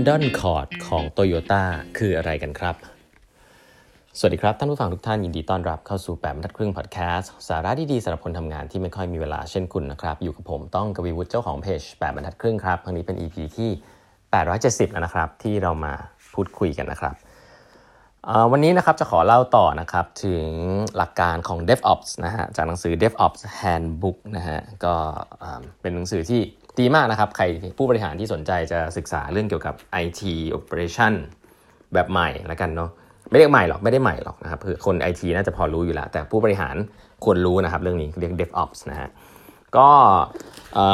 Andon Cord ของ Toyota คืออะไรกันครับ สวัสดีครับ ท่านผู้ฟังทุกท่านยินดีต้อนรับเข้าสู่แปดบรรทัดครึ่งพอดแคสต์สาระดีๆสำหรับคนทำงานที่ไม่ค่อยมีเวลาเช่นคุณนะครับ อยู่กับผมต้องกวีวุฒิเจ้าของเพจแปดบรรทัดครึ่งครับครั้งนี้เป็น EP ที่ 870 แล้วนะครับ ที่เรามาพูดคุยกันนะครับวันนี้นะครับจะขอเล่าต่อนะครับถึงหลักการของ DevOps นะฮะจากหนังสือ DevOps Handbook นะฮะก็เป็นหนังสือที่ ดีมากนะครับ ใครผู้บริหารที่สนใจจะศึกษาเรื่องเกี่ยวกับ IT Operation แบบใหม่ล้วกันเนาะไม่เรียกใหม่หรอกไม่ได้ใหม่หรอกนะครับคือคน IT น่าจะพอรู้อยู่แล้ว แต่ผู้บริหารควรรู้นะครับเรื่องนี้เรียก DevOps นะฮะก็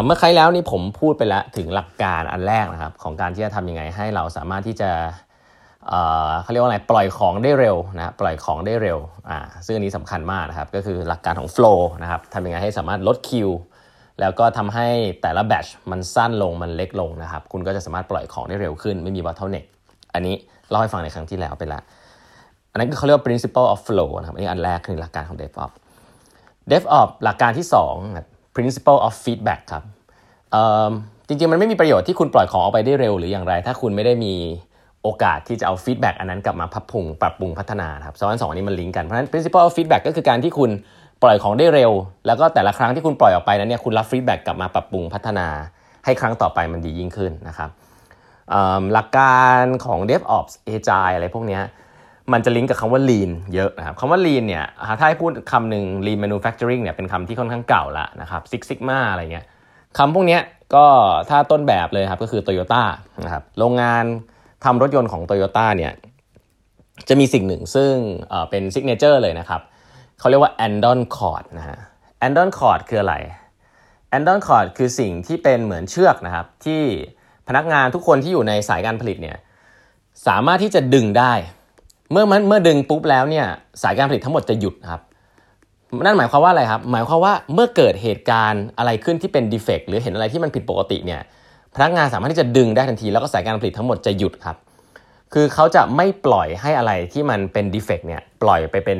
เมื่อครั้แล้วนี่ผมพูดไปแล้วถึงหลักการอันแรกนะครับ ของการที่จะทำยังไงให้เราสามารถที่จะเขาเรียกว่าอะไรปล่อยของได้เร็วนะปล่อยของได้เร็วอ่าซึ่งอันนี้สำคัญมากนะครับ ก็คือหลักการของ flow นะครับทำยังไงให้สามารถลดคิว แล้วก็ทำให้แต่ละ batch มันสั้นลงมันเล็กลงนะครับ คุณก็จะสามารถปล่อยของได้เร็วขึ้นไม่มี bottleneck อันนี้เล่าให้ฟังในครั้งที่แล้วไปแล้วอันนั้นก็เขาเรียกว่า principle of flow นะครับอันนี้อันแรกคือหลักการของ DevOps DevOps หลักการที่ 2 principle of feedback ครับจริงๆ มันไม่มีประโยชน์ที่คุณปล่อยของออกไปได้เร็วหรืออย่างไร ถ้าคุณไม่ได้มีโอกาสที่จะเอา feedback อันนั้นกลับมาปรับปรุงปรับปรุงพัฒนาครับสองอันสองอันนี้มันลิงก์กัน เพราะฉะนั้น principle of feedback ก็คือการที่คุณ ปล่อยของได้เร็ว แล้วก็แต่ละครั้งที่คุณปล่อยออกไปนั้นเนี่ยคุณรับฟีดแบ็กกลับมาปรับปรุงพัฒนาให้ครั้งต่อไปมันดียิ่งขึ้นนะครับหลักการของ DevOps Agile อะไรพวกนี้มันจะลิงก์กับคำว่า Lean เยอะนะครับคำว่า Lean เนี่ยถ้าให้พูดคำหนึ่ง Lean Manufacturing เนี่ยเป็นคำที่ค่อนข้างเก่าละนะครับ Six Sigma อะไรเงี้ยคำพวกนี้ก็ถ้าต้นแบบเลยครับก็คือ Toyota นะครับโรงงานทำรถยนต์ของ Toyota เนี่ยจะมีสิ่งหนึ่งซึ่งเป็น signature เลยนะครับ เขาเรียกว่า Andon Cord นะฮะ Andon Cord คืออะไร Andon Cord คือสิ่งที่เป็นเหมือนเชือกนะครับที่พนักงานทุกคนที่อยู่ในสายการผลิตเนี่ยสามารถที่จะดึงได้ เมื่อมันเมื่อดึงปุ๊บแล้วเนี่ยสายการผลิตทั้งหมดจะหยุดครับนั่นหมายความว่าอะไรครับ หมายความว่าเมื่อเกิดเหตุการณ์อะไรขึ้นที่เป็น defect หรือเห็นอะไรที่มันผิดปกติเนี่ยพนักงานสามารถที่จะดึงได้ทันทีแล้วก็สายการผลิตทั้งหมดจะหยุดครับ คือเขาจะไม่ปล่อยให้อะไรที่มันเป็น defect เนี่ยปล่อยไปเป็น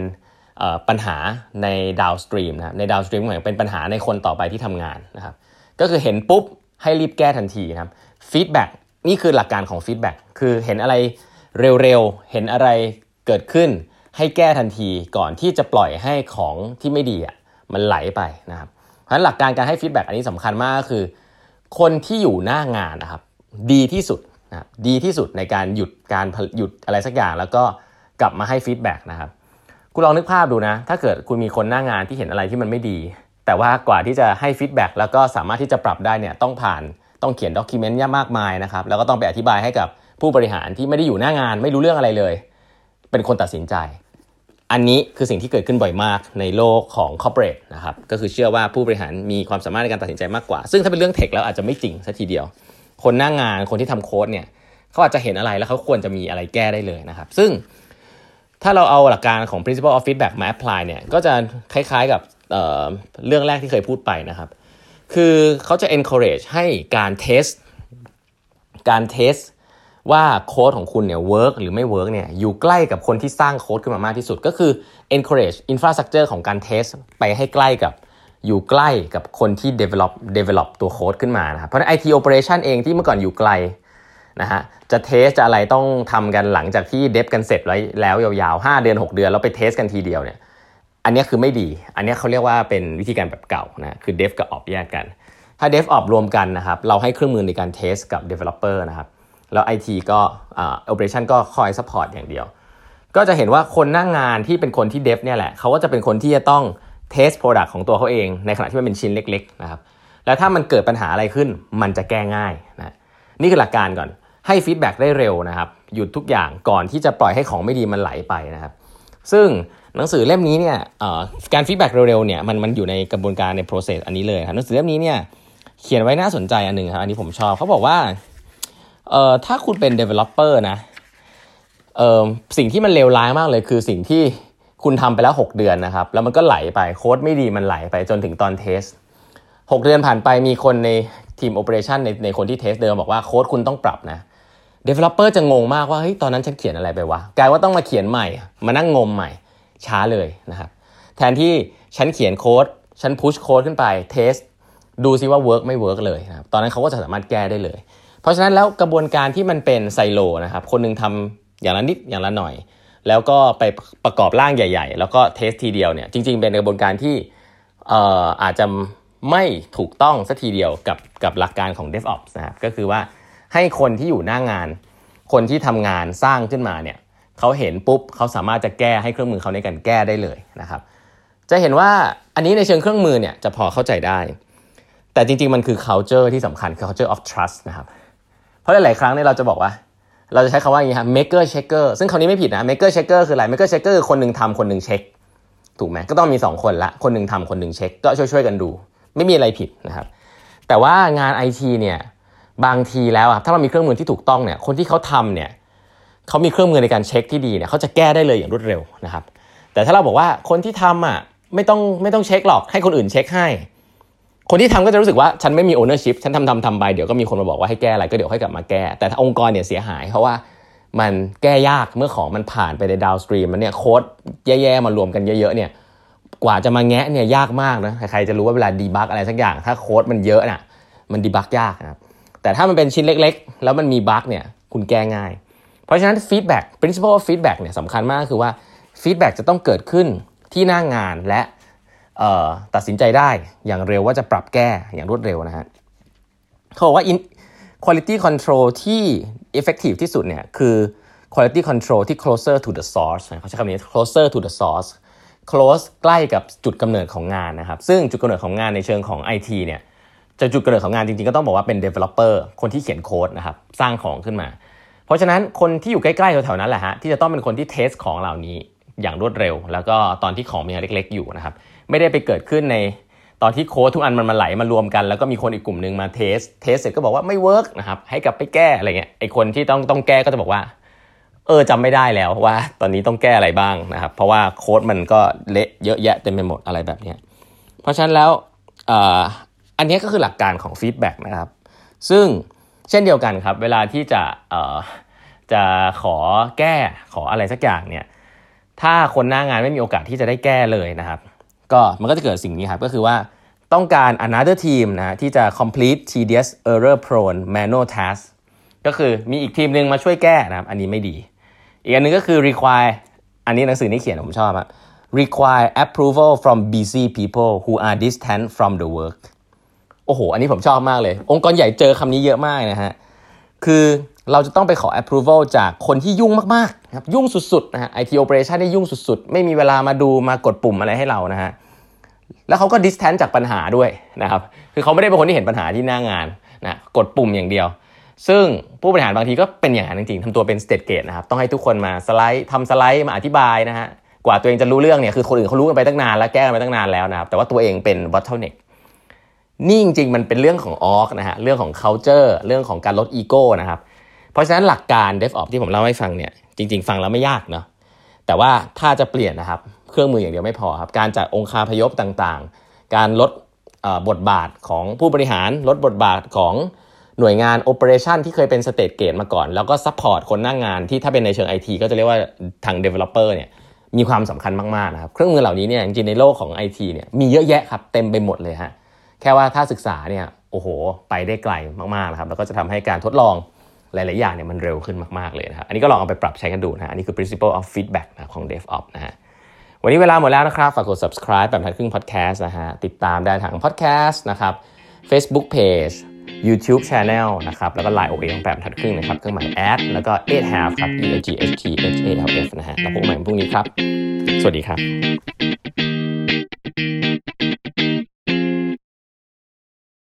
ปัญหาใน downstream นะใน downstream เหมือนเป็นปัญหาในคนต่อไปที่ทำงานนะครับก็คือเห็นปุ๊บให้รีบแก้ทันทีนะครับ feedback นี่คือหลักการของ feedback คือเห็นอะไรเร็วๆ เห็นอะไรเกิดขึ้น ให้แก้ทันทีก่อนที่จะปล่อยให้ของที่ไม่ดีอะมันไหลไปนะครับเพราะฉะนั้นหลักการการให้ feedback อันนี้สำคัญมากก็คือ คนที่อยู่หน้างานนะครับดีที่สุดนะดีที่สุดในการหยุดการหยุดอะไรสักอย่าง แล้วก็กลับมาให้ feedback นะครับ คุณลองนึกภาพดูนะ ถ้าเกิดคุณมีคนหน้างานที่เห็นอะไรที่มันไม่ดี แต่ว่ากว่าที่จะให้ feedback แล้วก็สามารถที่จะปรับได้เนี่ยต้องผ่านต้องเขียน document เยอะมากมายนะครับแล้วก็ต้องไปอธิบายให้กับผู้บริหารที่ไม่ได้อยู่หน้างานไม่รู้เรื่องอะไรเลย เป็นคนตัดสินใจ อันนี้คือสิ่งที่เกิดขึ้นบ่อยมากในโลกของ corporate นะครับก็คือเชื่อว่าผู้บริหารมีความสามารถในการตัดสินใจมากกว่า ซึ่งถ้าเป็นเรื่อง tech แล้วอาจจะไม่จริงซะทีเดียว คนหน้างานคนที่ทำโค้ดเนี่ยเขาอาจจะเห็นอะไรแล้วเขาควรจะมีอะไรแก้ได้เลยนะครับซึ่ง ถ้าเราเอาหลักการของ principle of feedback มา apply เนี่ยก็จะคล้ายๆกับเเรื่องแรกที่เคยพูดไปนะครับ คือเขาจะ encourage ให้การ test การ test ว่าโค้ดของคุณเนี่ย work หรือไม่ work เนี่ยอยู่ใกล้กับคนที่สร้างโค้ดขึ้นมามากที่สุด ก็คือ encourage infrastructure ของการ test ไปให้ใกล้กับอยู่ใกล้กับคนที่ develop develop ตัวโค้ดขึ้นมานะครับเพราะฉะนั้น IT operation เองที่เมื่อก่อนอยู่ไกล นะฮะจะ test จะอะไรต้องทำกันหลังจากที่ dev กันเสร็จไว้แล้วยาวๆ 5 เดือน 6 เดือนแล้วไป test กันทีเดียวเนี่ยอันนี้คือไม่ดี อันนี้เขาเรียกว่าเป็นวิธีการแบบเก่านะคือ dev กับ ops แยกกัน ถ้า dev ops รวมกันนะครับเราให้เครื่องมือในการ test กับ Developer นะครับแล้ว IT ก็อ่า Operation ก็คอย support อย่างเดียว ก็จะเห็นว่าคนน้างงานที่เป็นคนที่เดฟเนี่ยแหละเขาก็จะเป็นคนที่จะต้องtest product ของตัวเขาเอง ในขณะที่มันเป็นชิ้นเล็กๆนะครับแล้วถ้ามันเกิดปัญหาอะไรขึ้นมันจะแก้ง่ายนะนี่คือหลักการก่อน ให้ feedback ได้เร็วนะครับหยุดทุกอย่างก่อนที่จะปล่อยให้ของไม่ดีมันไหลไปนะครับ ซึ่งหนังสือเล่มนี้เนี่ยการ feedback เร็วๆเนี่ยมันมันอยู่ในกระบวนการใน process อันนี้เลยครับหนังสือเล่มนี้เนี่ยเขียนไว้น่าสนใจอันหนึ่งครับอันนี้ผมชอบเขาบอกว่าเอ่อถ้าคุณเป็น developer นะเอ่อสิ่งที่มันเลวร้ายมากเลยคือสิ่งที่คุณทำไปแล้ว 6 เดือนนะครับ แล้วมันก็ไหลไปโค้ดไม่ดีมันไหลไปจนถึงตอน test 6เดือนผ่านไปมีคนในทีม operation ในในคนที่ test เดิมบอกว่าโค้ดคุณต้องปรับนะ Developer จะงงมากว่าเฮ้ยตอนนั้นฉันเขียนอะไรไปวะกลายเป็นว่าต้องมาเขียนใหม่ มานั่งงมใหม่ช้าเลยนะครับแทนที่ฉันเขียนโค้ดฉัน push โค้ดขึ้นไป test ดูซิว่า work ไม่ work เลยนะครับตอนนั้นเขาก็จะสามารถแก้ได้เลย เพราะฉะนั้นแล้วกระบวนการที่มันเป็นไซโลนะครับคนนึงทำอย่างละนิดอย่างละหน่อย แล้วก็ไปประกอบร่างใหญ่ ๆ แล้วก็เทสทีเดียวเนี่ยจริง ๆ เป็นกระบวนการที่อออาจจะไม่ถูกต้องสัทีเดียวกับกับหลักการของ DevOps นะครับก็คือว่า ให้คนที่อยู่หน้างาน คนที่ทำงานสร้างขึ้นมาเนี่ยเขาเห็นปุ๊บเขาสามารถจะแก้ให้เครื่องมือเขาในการแก้ได้เลยนะครับ จะเห็นว่าอันนี้ในเชิงเครื่องมือเนี่ยจะพอเข้าใจได้ แต่จริงๆมันคือ culture ที่สำคัญคือ culture of trust นะครับเพราะหลายๆครั้งเนี่ยเราจะบอกว่า เราจะใช้คำว่าอย่างนี้ครับ maker checker ซึ่งคำนี้ไม่ผิดนะ maker checker คืออะไร maker checker คือคนหนึ่งทำคนหนึ่งเช็คถูกไหมก็ต้องมี 2 คนละ คนหนึ่งทำคนหนึ่งเช็ค ก็ช่วยๆกันดู ไม่มีอะไรผิดนะครับ แต่ว่างานไอทีเนี่ย บางทีแล้วครับถ้าเรามีเครื่องมือที่ถูกต้องเนี่ยคนที่เขาทำเนี่ยเขามีเครื่องมือในการเช็คที่ดีเนี่ยเขาจะแก้ได้เลยอย่างรวดเร็วนะครับ แต่ถ้าเราบอกว่าคนที่ทำอะไม่ต้องไม่ต้องเช็คหรอกให้คนอื่นเช็คให้ คนที่ทำก็จะรู้สึกว่าฉันไม่มี ownership ฉันทำทำทำไปเดี๋ยวก็มีคนมาบอกว่าให้แก้อะไรก็เดี๋ยวค่อยกลับมาแก้ แต่องค์กรเนี่ยเสียหาย เพราะว่ามันแก้ยากเมื่อของมันผ่านไปใน downstream มันเนี่ยโค้ดแย่ๆมารวมกันเยอะๆเนี่ยกว่าจะมาแงะเนี่ยยากมากนะใครจะรู้ว่าเวลา debug อะไรสักอย่าง ถ้าโค้ดมันเยอะน่ะมัน debug ยากนะครับ แต่ถ้ามันเป็นชิ้นเล็ก ๆ แล้วมันมี bug เนี่ยคุณแก้ง่าย เพราะฉะนั้น feedback principle of feedback เนี่ยสำคัญมากคือว่า feedback จะต้องเกิดขึ้นที่หน้างานและตัดสินใจได้อย่างเร็วว่าจะปรับแก้อย่างรวดเร็วนะฮะเขาบอกว่า quality control ที่ effective ที่สุดเนี่ยคือ quality control ที่ closer to the source เขาใช้คำนี้ closer to the source close ใกล้กับจุดกำเนิดของงานนะครับ ซึ่งจุดกำเนิดของงานในเชิงของ IT เนี่ย จะจุดกำเนิดของงานจริงๆ ก็ต้องบอกว่าเป็น developer คนที่เขียนโค้ดนะครับสร้างของขึ้นมา เพราะฉะนั้นคนที่อยู่ใกล้ๆแถวๆนั้นแหละฮะที่จะต้องเป็นคนที่ test ของเหล่านี้อย่างรวดเร็ว แล้วก็ตอนที่ของมีเล็ก ๆ อยู่นะครับไม่ได้ไปเกิดขึ้นในตอนที่โค้ดทุกอันมันมาไหลมารวมกัน แล้วก็มีคนอีกกลุ่มหนึ่งมา test test เสร็จก็บอกว่าไม่ work นะครับให้กลับไปแก้อะไรเงี้ยไอ้คนที่ต้องต้องแก้ก็จะบอกว่า เออจำไม่ได้แล้วว่า ตอนนี้ต้องแก้อะไรบ้างนะครับ เพราะว่าโค้ดมันก็เละเยอะแยะเต็มไปหมดอะไรแบบนี้เพราะฉะนั้นแล้ว อันนี้ก็คือหลักการของ feedback นะครับ ซึ่งเช่นเดียวกันครับ เวลาที่จะจะขอแก้ขออะไรสักอย่างเนี่ย ถ้าคนหน้างานไม่มีโอกาสที่จะได้แก้เลยนะครับ ก็มันก็จะเกิดสิ่งนี้ครับ ก็คือว่าต้องการ another team นะที่จะ complete tedious error prone manual task ก็คือมีอีกทีมหนึ่งมาช่วยแก้นะครับ อันนี้ไม่ดี อีกอันนึงก็คือ require อันนี้หนังสือนี้เขียนผมชอบครับ require approval from busy people who are distant from the work โอ้โห อันนี้ผมชอบมากเลย องค์กรใหญ่เจอคำนี้เยอะมากนะฮะ คือเราจะต้องไปขอ approval จากคนที่ยุ่งมากๆครับยุ่งสุดๆนะฮะ IT operation ได้ยุ่งสุดๆ ไม่มีเวลามาดูมากดปุ่มอะไรให้เรานะฮะ แล้วเขาก็ distance จากปัญหาด้วยนะครับ คือเขาไม่ได้เป็นคนที่เห็นปัญหาที่หน้างานนะกดปุ่มอย่างเดียว ซึ่งผู้บริหารบางทีก็เป็นอย่างนั้นจริงๆทำตัวเป็น state gate นะครับ ต้องให้ทุกคนมาสไลด์ทำสไลด์มาอธิบายนะฮะ กว่าตัวเองจะรู้เรื่องเนี่ย คือคนอื่นเขารู้กันไปตั้งนานแล้วแก้กันไปตั้งนานแล้วนะครับ แต่ว่าตัวเองเป็น bottleneck นี่จริงๆมันเป็นเรื่องของ org นะฮะเรื่องของ culture เรื่องของการลดอีโก้นะครับเพราะฉะนั้นหลักการ DevOps ที่ผมเล่าให้ฟังเนี่ยจริง ๆ ฟังแล้วไม่ยากเนาะแต่ว่าถ้าจะเปลี่ยนนะครับเครื่องมืออย่างเดียวไม่พอครับการจัดองค์คาพยพต่างๆ การลดบทบาทของผู้บริหารลดบทบาทของหน่วยงาน operation ที่เคยเป็น stage gate มาก่อน แล้วก็ support คนหน้างานที่ถ้าเป็นในเชิงไอทีก็จะเรียกว่าทาง Developer เนี่ยมีความสำคัญมากๆนะครับเครื่องมือเหล่านี้เนี่ยจริงๆในโลกของ IT เนี่ยมีเยอะแยะครับเต็มไปหมดเลยฮะ แค่ว่าถ้าศึกษาเนี่ยโอ้โห ไปได้ไกลมากๆนะครับแล้วก็จะทำให้การทดลองหลาย ๆ อย่างเนี่ยมันเร็วขึ้นมาก ๆ เลยนะครับอันนี้ก็ลองเอาไปปรับใช้กันดูนะอันนี้คือ principle of feedback นะของ DevOps นะฮะวันนี้เวลาหมดแล้วนะครับฝากกด subscribe แบบทันครึ่ง podcast นะฮะติดตามได้ทาง podcast นะครับ Facebook page YouTube Channel นะครับ แล้วก็ Line OA ของแบบทัดครึ่งนะครับเครื่องหมายแอดแล้วก็8 half ครับ E G H T H A L F นะฮะแล้วพบกันใหม่พรุ่งนี้ครับ สวัสดีครับ